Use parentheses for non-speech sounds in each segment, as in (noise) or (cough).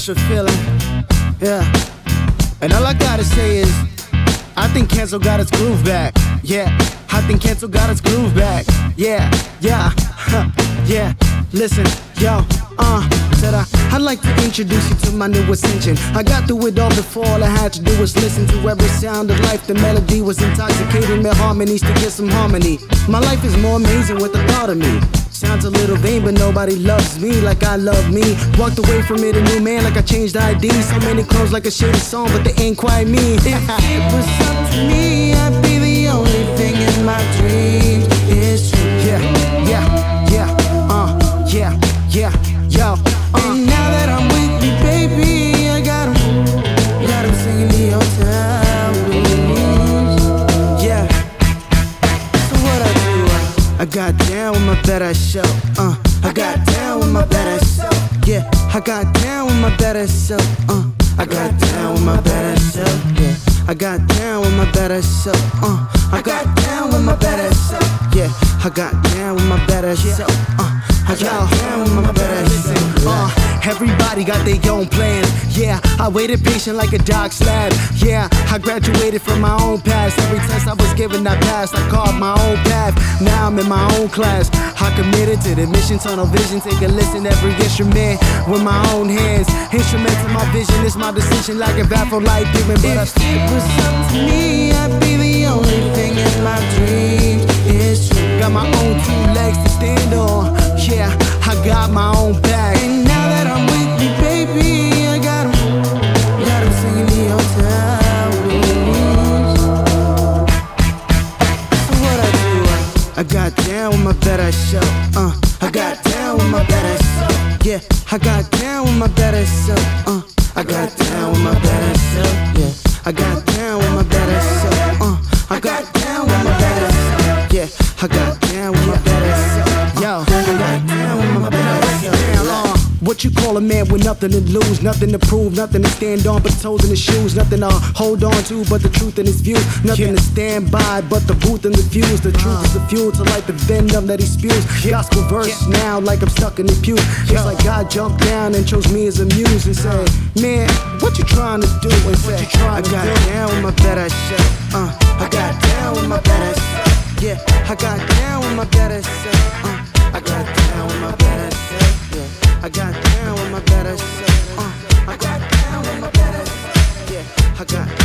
special feeling. Yeah. And all I gotta say is, I think Cancel got its groove back. Yeah. I think Cancel got its groove back. Yeah. Yeah. (laughs) yeah. Listen, yo, uh, said I, I'd like to introduce you to my new ascension. I got through it all before, all I had to do was listen to every sound of life. The melody was intoxicating, my harmonies to get some harmony. My life is more amazing with the thought of me. Sounds a little vain, but nobody loves me like I love me. Walked away from it a new man, like I changed ID. So many clones like a shady song, but they ain't quite me. (laughs) if it was up to me, I'd be the only thing in my dreams. It's true. Yeah, yeah, better self. Uh, I got down with my better self. Yeah, I got down with my better self. Uh, I got down with my better self. Yeah, I got down with my better self. Uh, I got down with my better self. Yeah, I got down with my better self. Uh, I got down with my better self. Uh, Everybody got their own plan. Yeah, I waited patient like a dog slab. Yeah, I graduated from my own past. Every test I was given, I passed. I carved my own path. Now I'm in my own class. I committed to the mission, tunnel vision. Take a listen, every instrument with my own hands. Instrument to my vision, it's my decision. Like a baffled light giving, but if it was up to me, I'd be the only thing in my dreams. It's true. Got my own two legs to stand on. Yeah, I got my own back. Down with my better self. Uh, I got down with my better self. Yeah, I got down with my better self. Uh, I got down with my better self. Yeah, I got down with my better self. Uh, I got down with my better self. Yeah, I got down with my better self. What you call a man with nothing to lose, nothing to prove, nothing to stand on but toes in his shoes, nothing to hold on to but the truth in his view, nothing to stand by but the booth and the fuse. The truth is the fuel to light the venom that he spews. Gospel verse now like I'm stuck in the pew. It's like God jumped down and chose me as a muse and said, Man, what you trying to do? And say, I got down with my better self. Uh, I got down with my better self. Yeah, I got down with my better self. Uh, I got down with my better. Yeah. I got down with my better self. Uh, I got down with my better self. Yeah, I got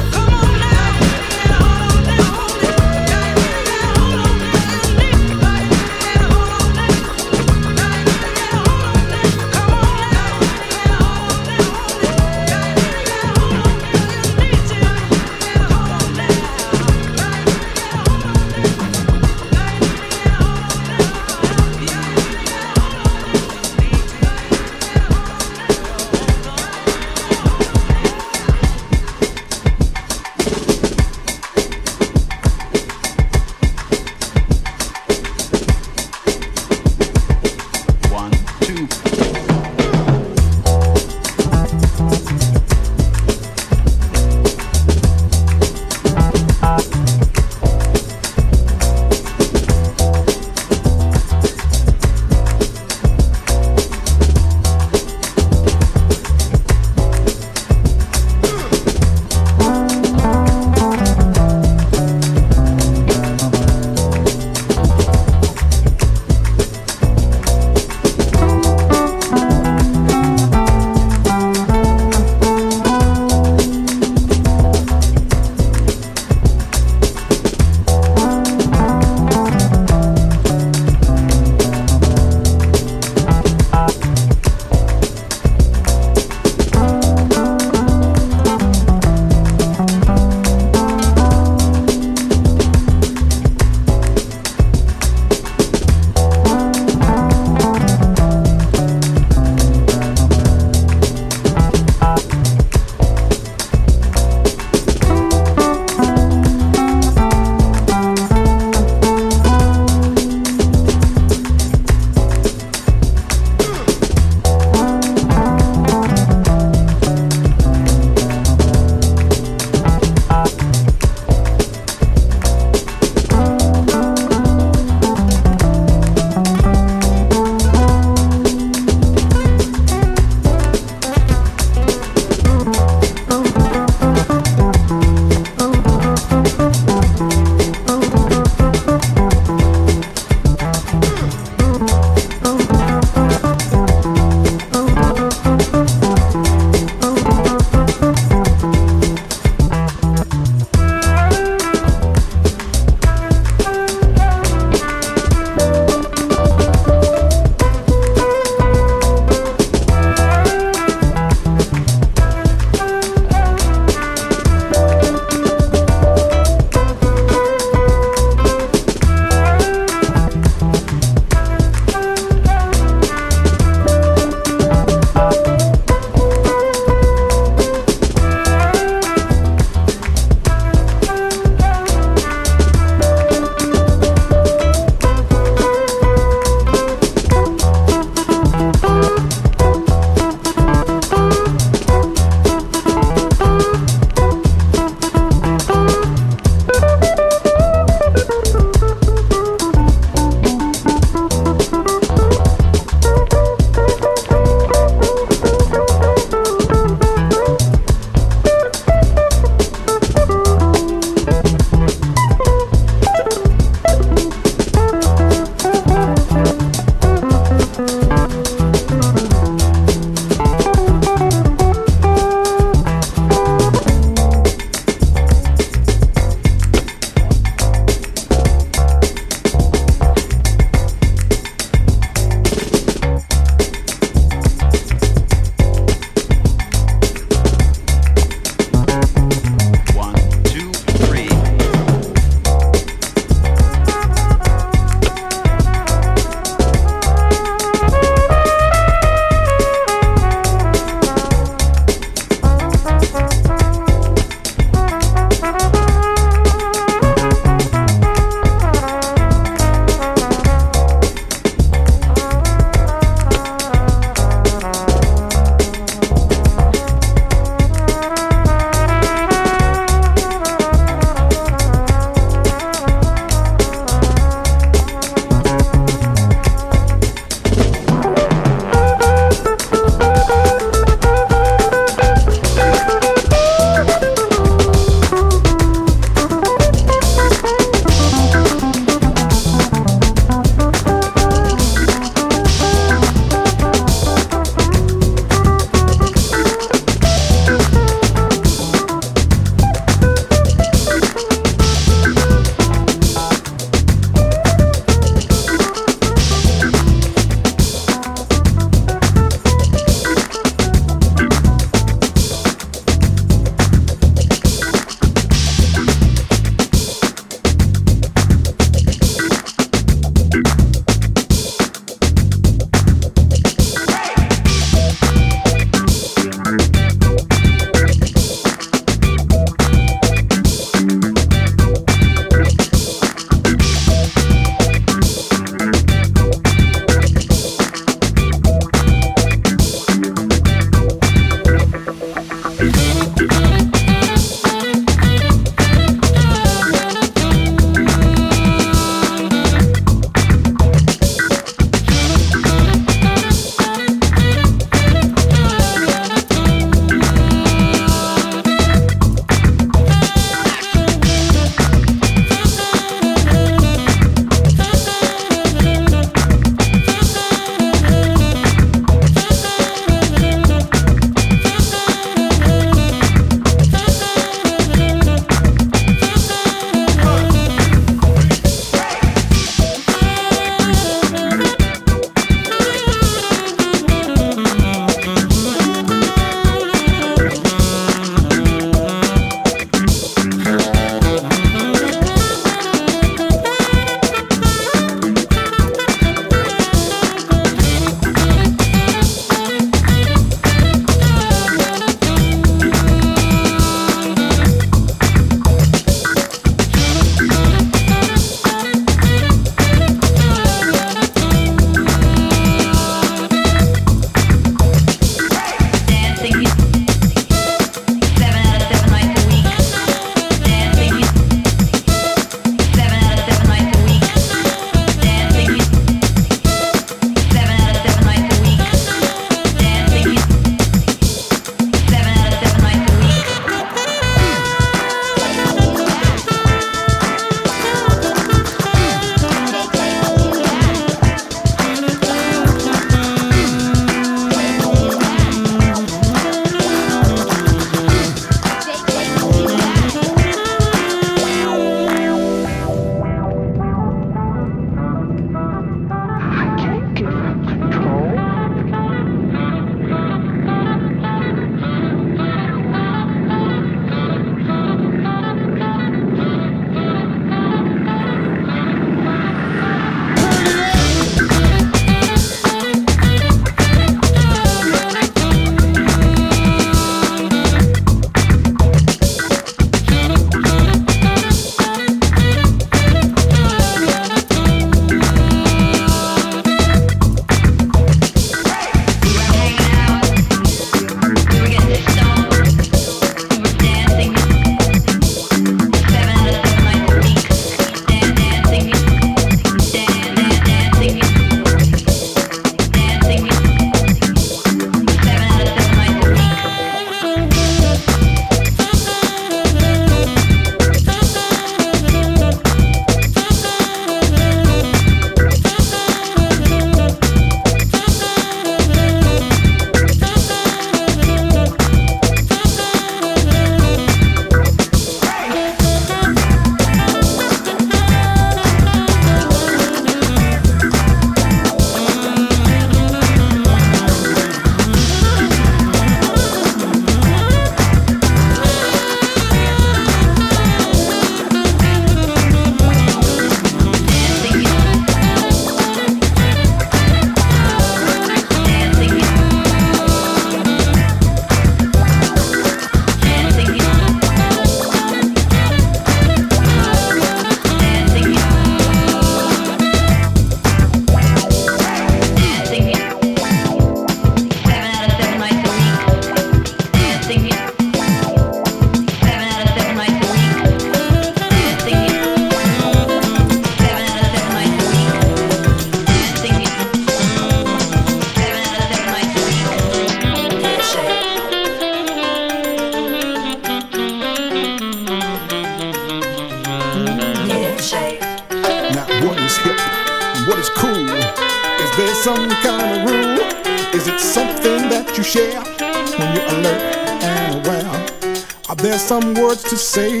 say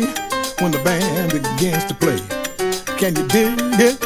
when the band begins to play? Can you dig it?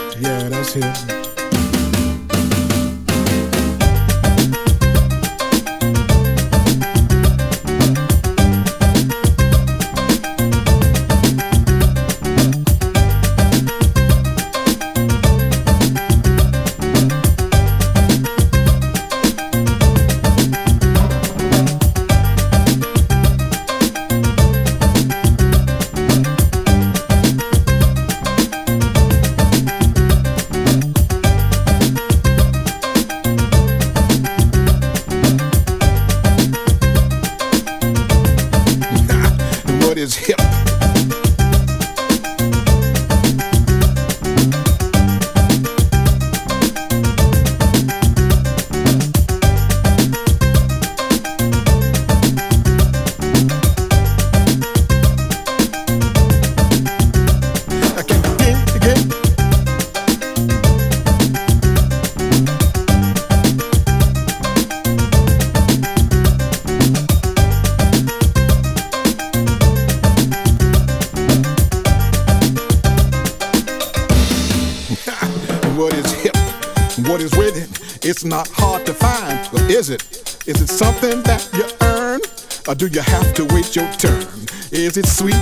Do you have to wait your turn? Is it sweet?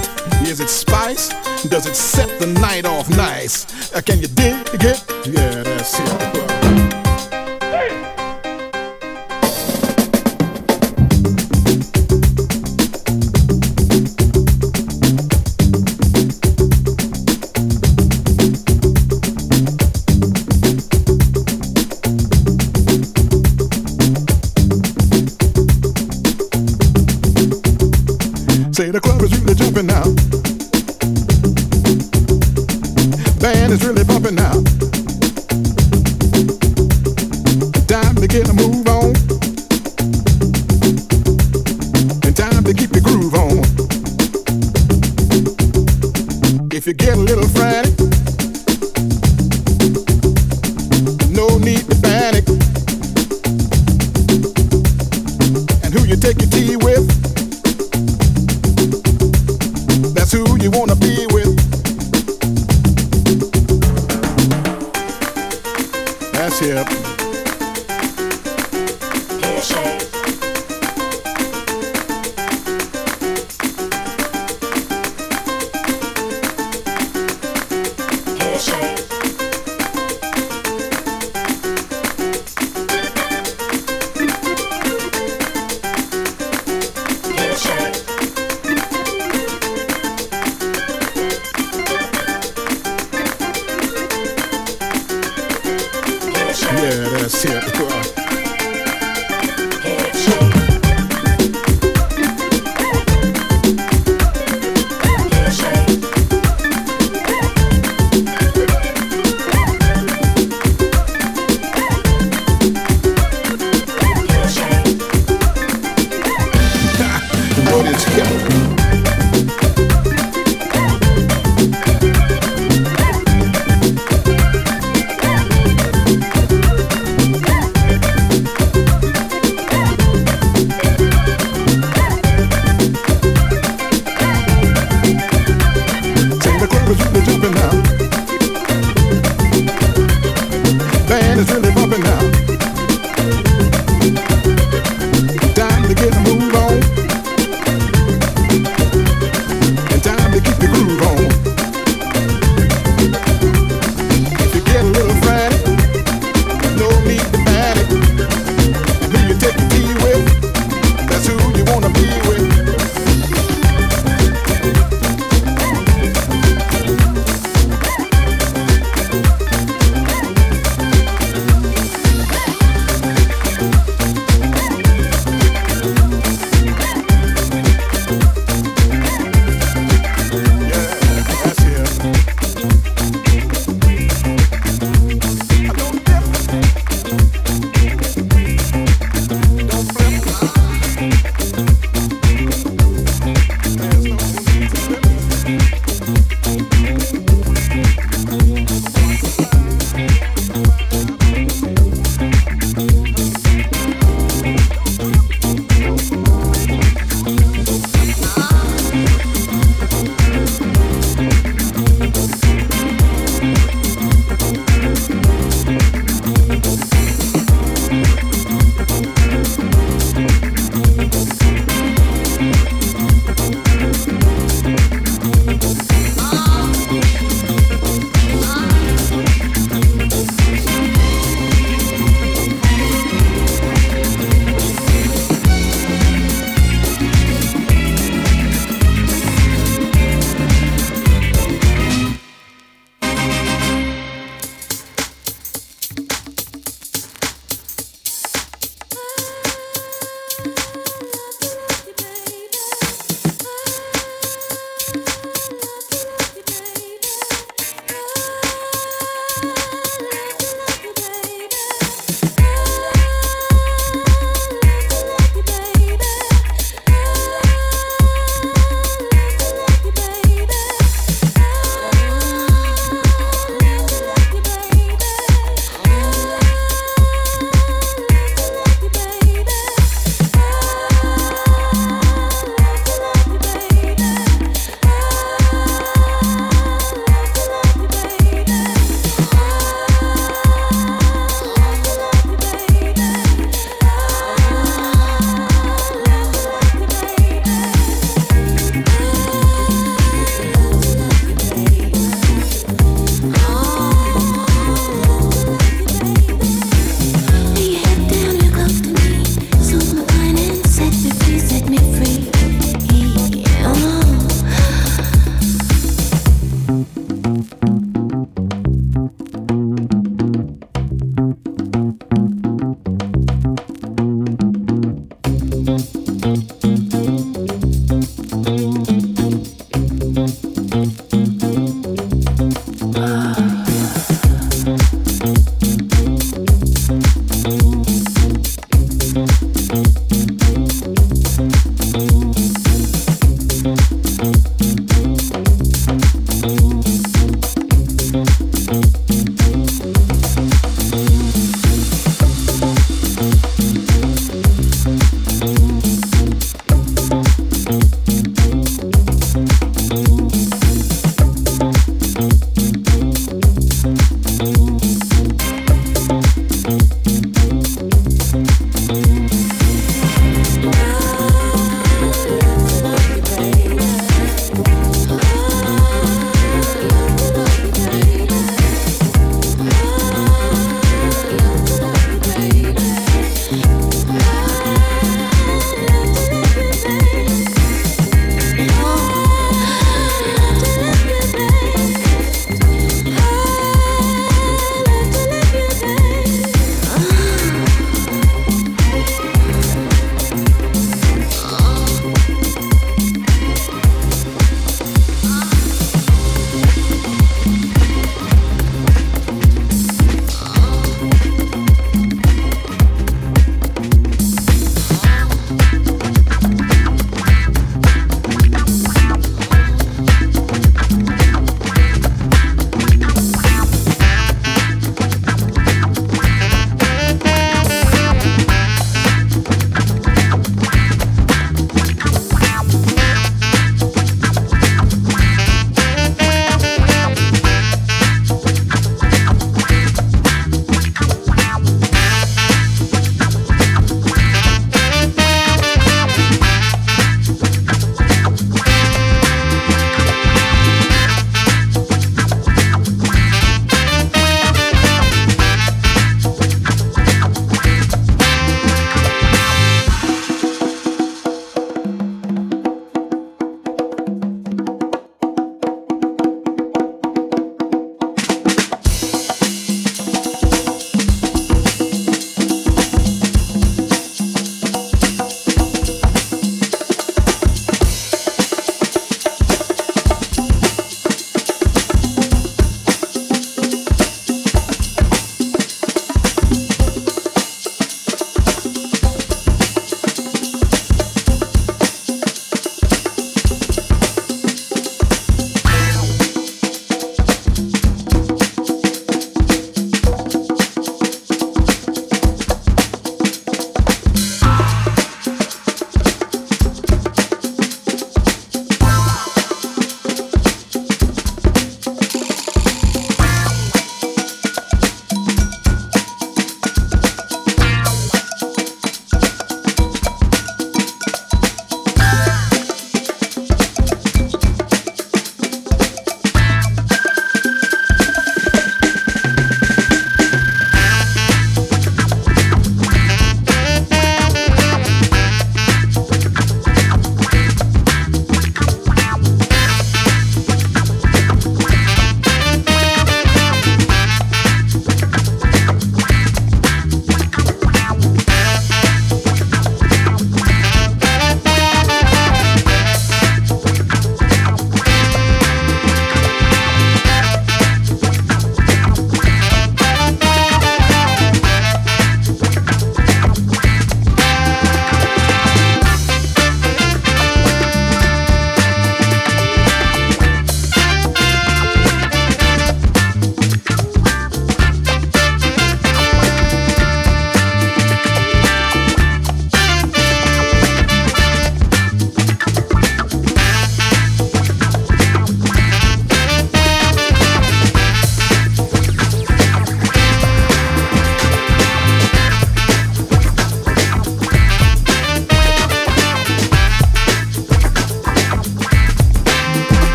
Is it spice? Does it set the night off nice? Uh, can you dig it? if you get a little frantic. No need to panic. And who you take your tea with? That's who you wanna be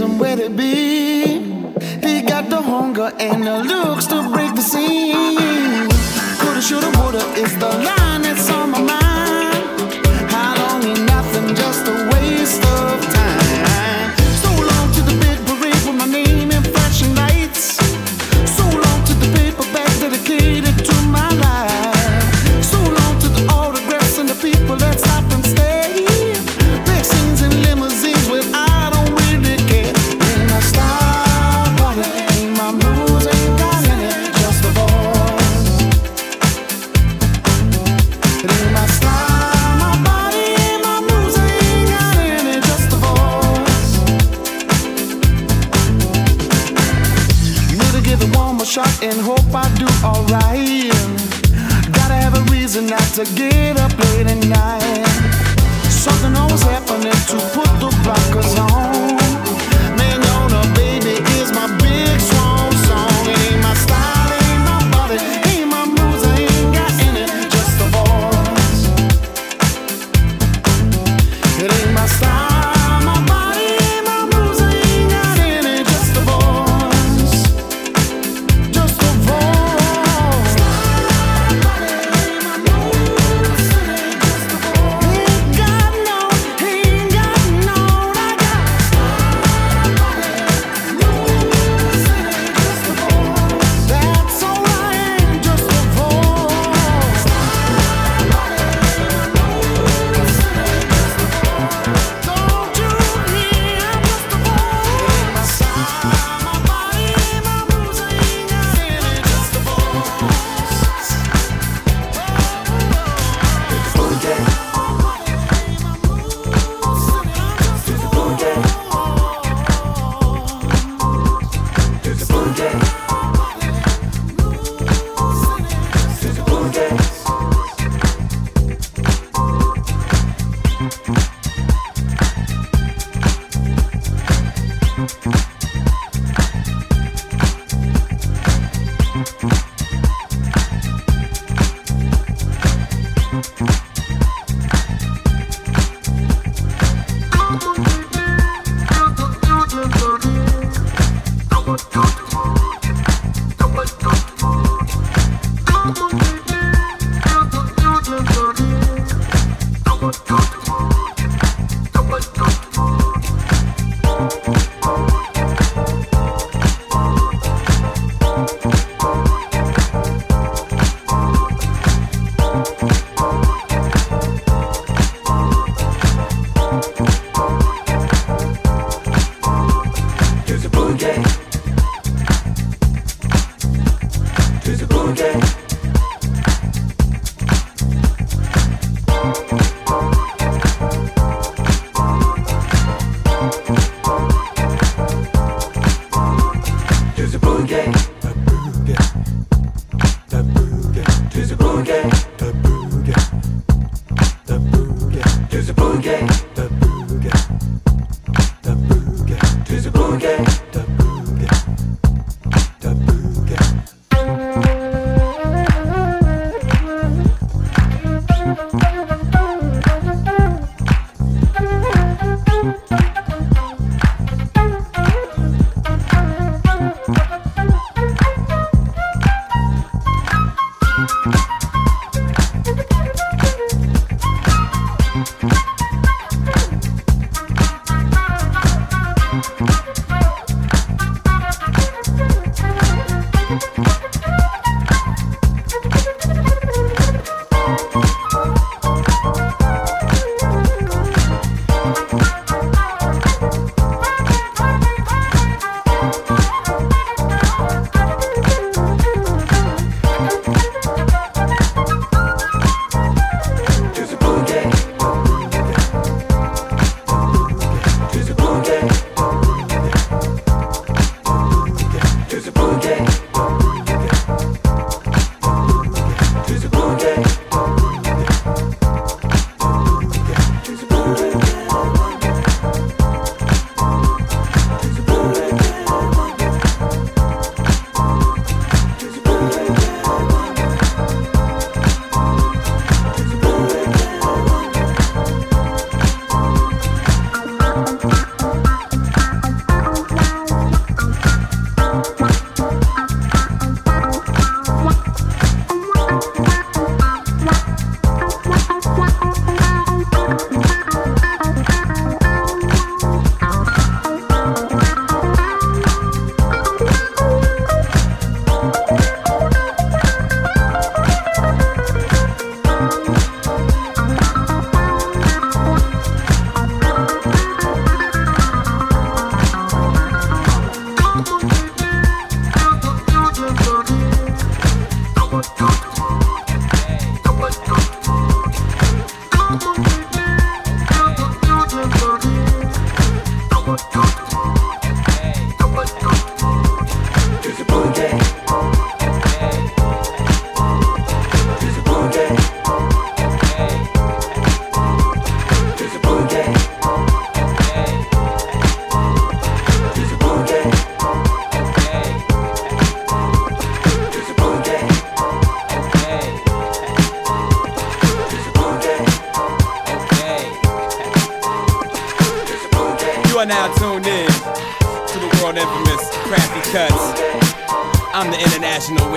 my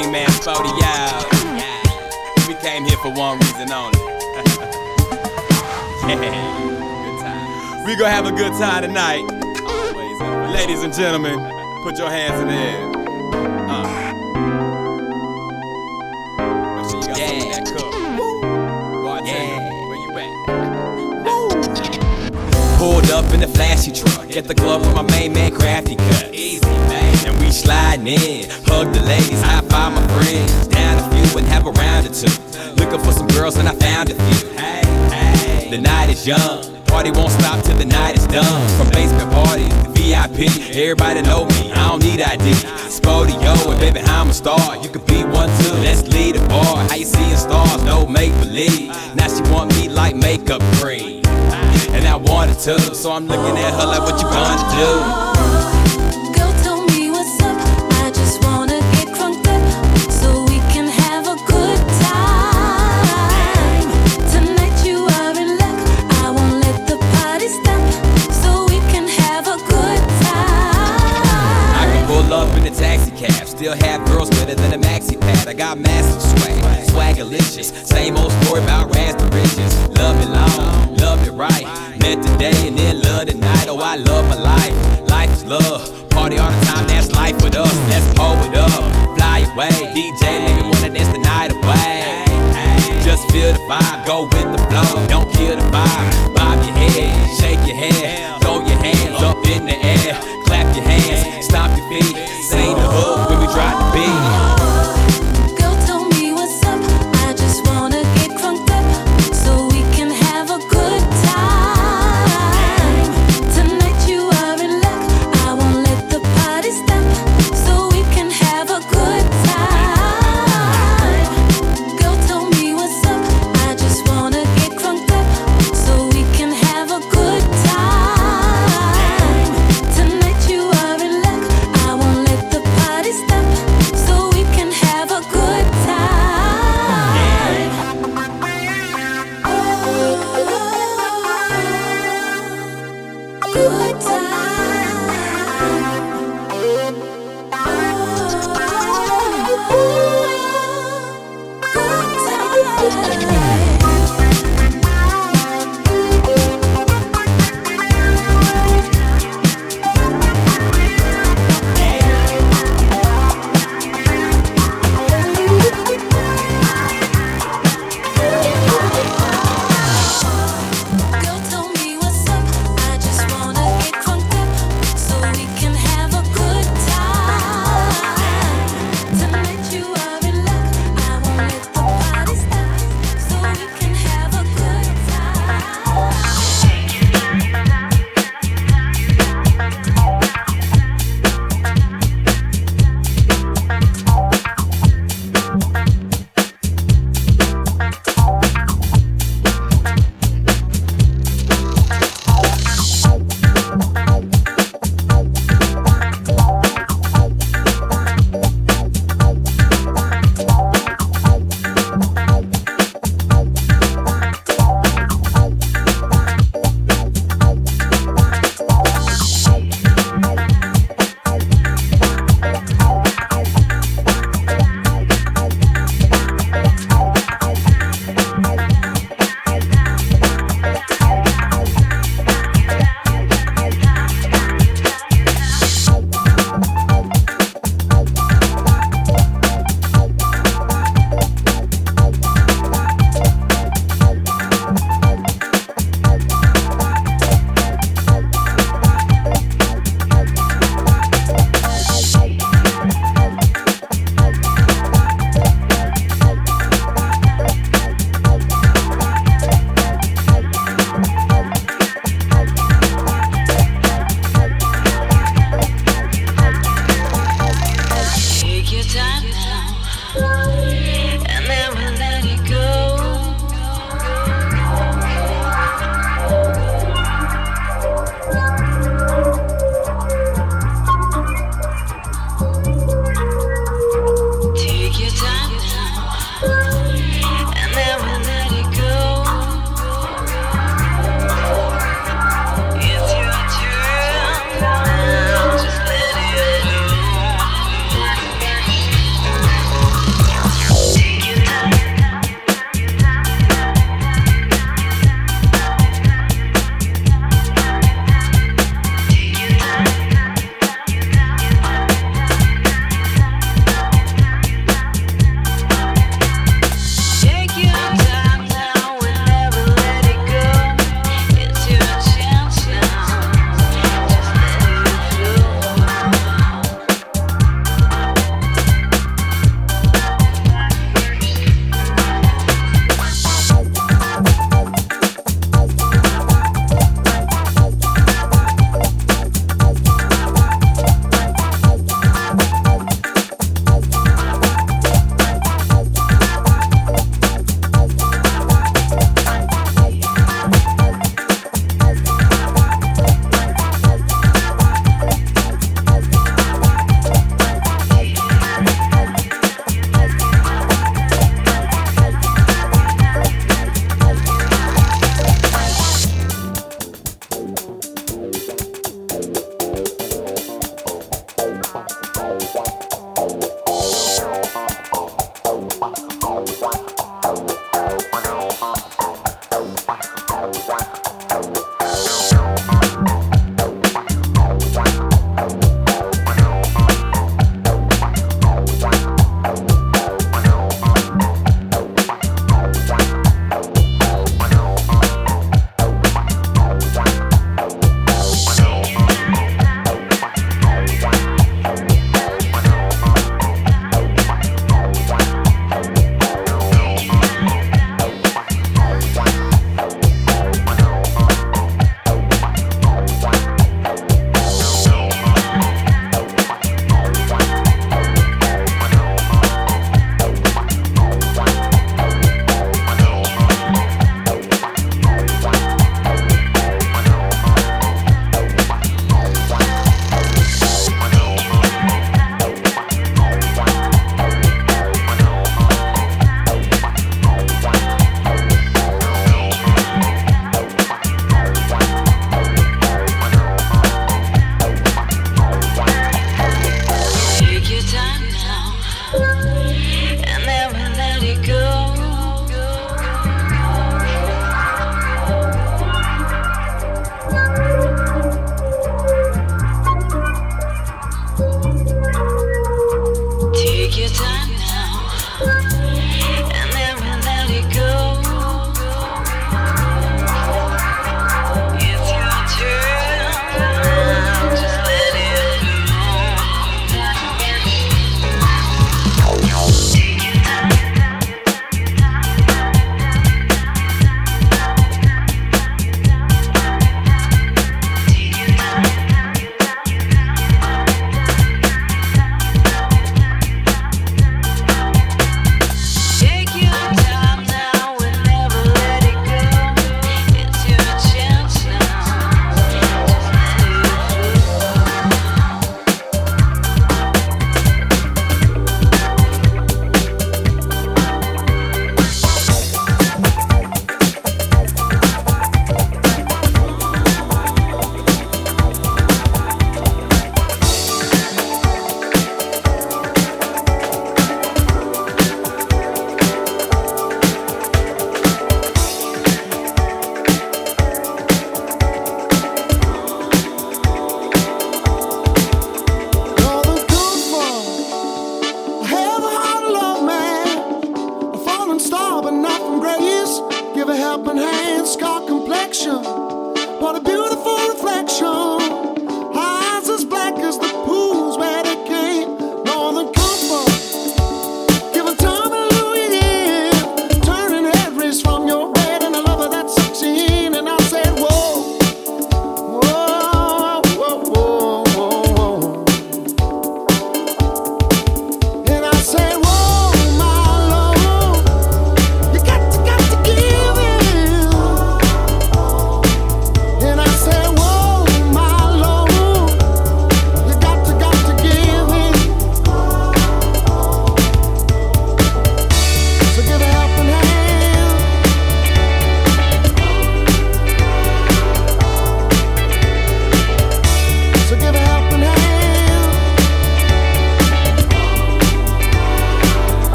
international wingman, Spody Yao. We came here for one reason only. (laughs) yeah. We gonna have a good time tonight. Always. Ladies and gentlemen, put your hands in the air. Uh. Make sure you got some of that cook. Bartender, where you at? Pulled up in the flashy truck. Get the club with my main man, Crafty Cut. Easy, man. And we sliding in. Hug the ladies, high five my friends. Down a few and have a round or two. Looking for some girls and I found a few. Hey, hey. The night is young. Party won't stop till the night is done. From basement parties to VIP, everybody know me. I don't need ID. Spodio and baby, I'm a star. You could be one too. Let's lead a bar. How you seeing stars? No make believe. Now she want me like makeup cream and I wanted to. So I'm looking at her like, what you gonna do? Still have girls better than a maxi pad. I got massive swag, swagalicious. Same old story about rags to riches. Love it long, love it right. Met today and then love tonight. Oh, I love my life. Life is love. Party all the time, that's life with us. Let's pull it up, fly away. DJ, make me wanna dance the night away. Just feel the vibe, go with the flow. Don't kill the vibe. Bob your head, shake your head, throw your hands up in the air, clap your hands, stomp your feet, sing the hook when we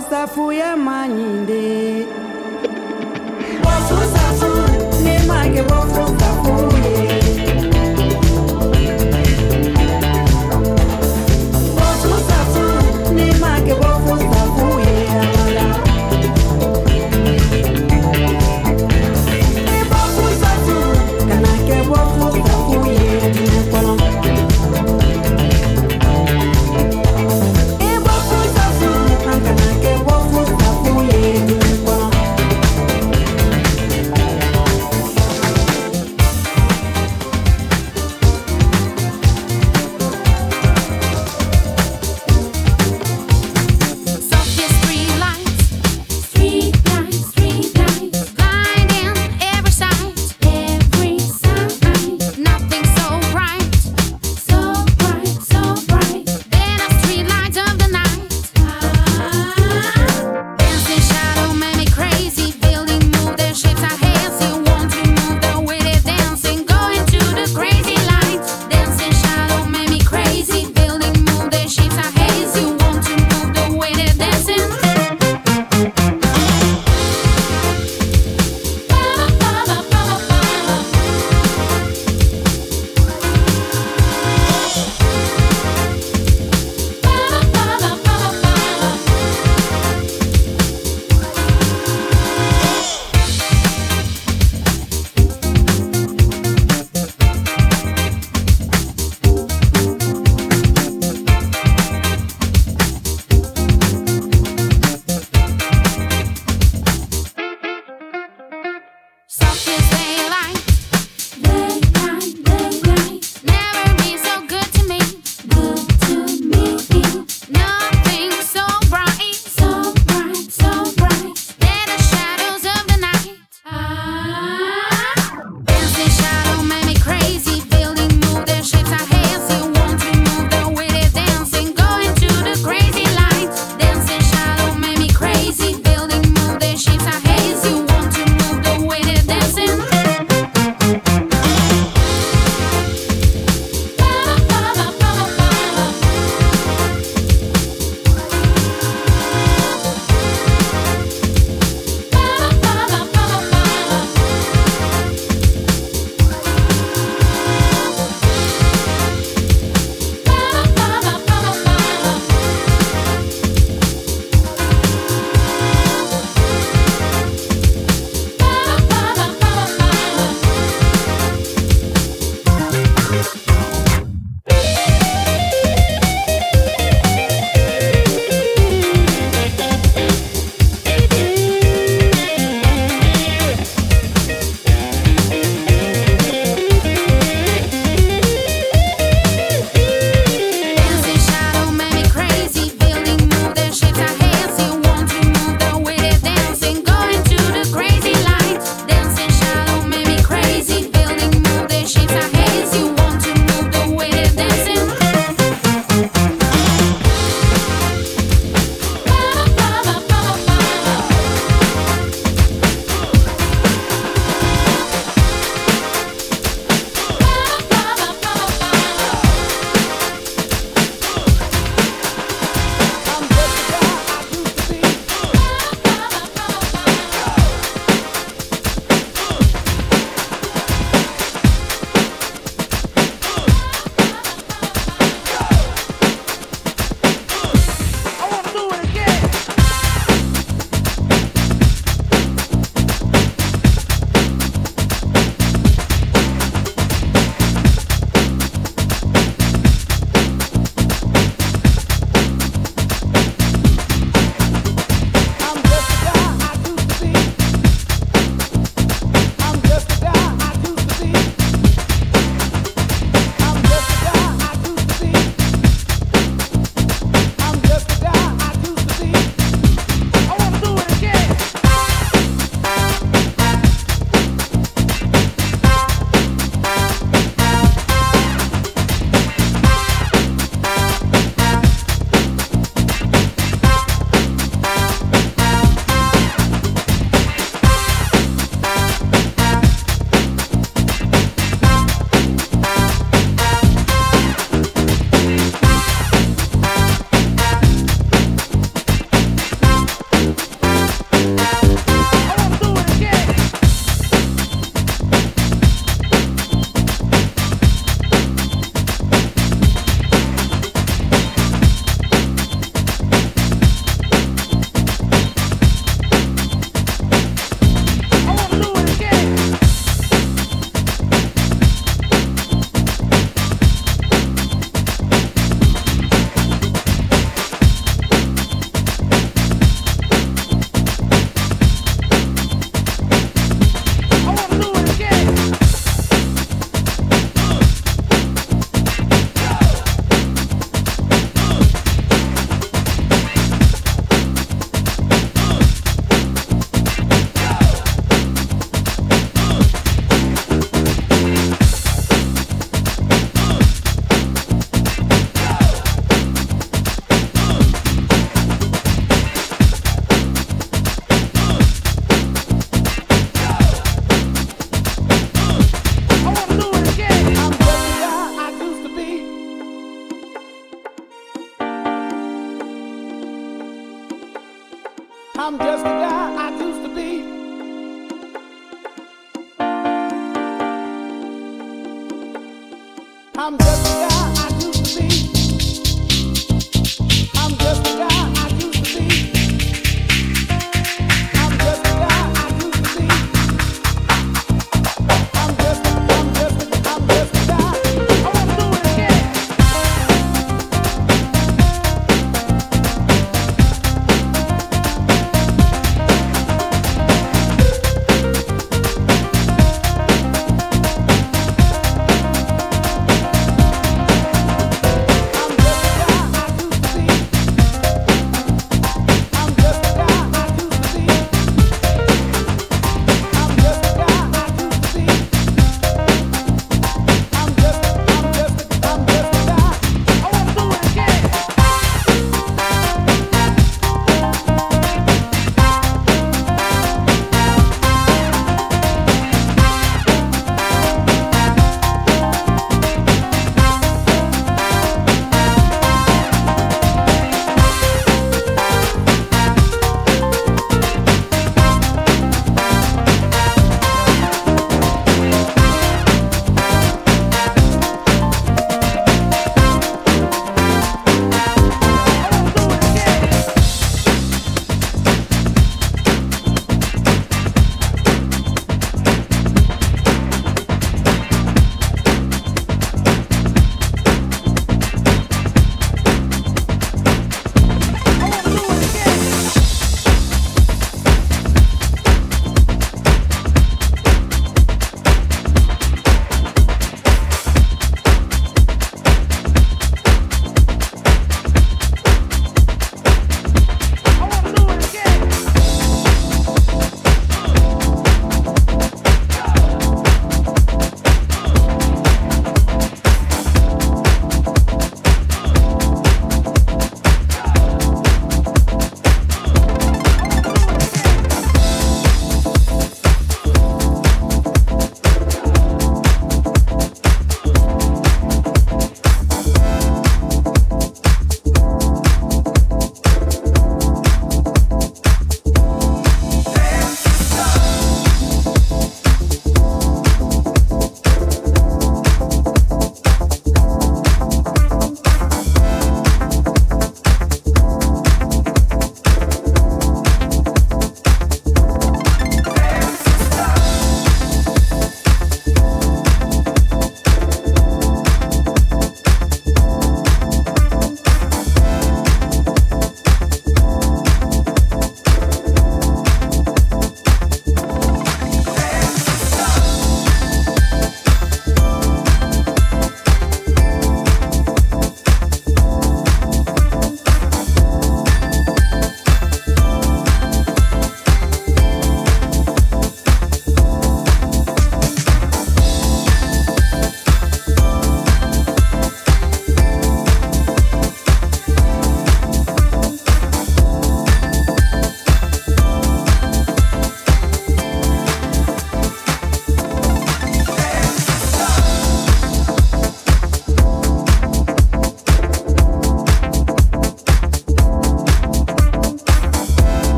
safu ya manyinde. Bosusafu nemake bofusafuye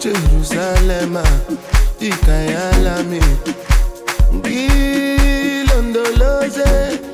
Jerusalem, Ikayalami, Gilondoloze.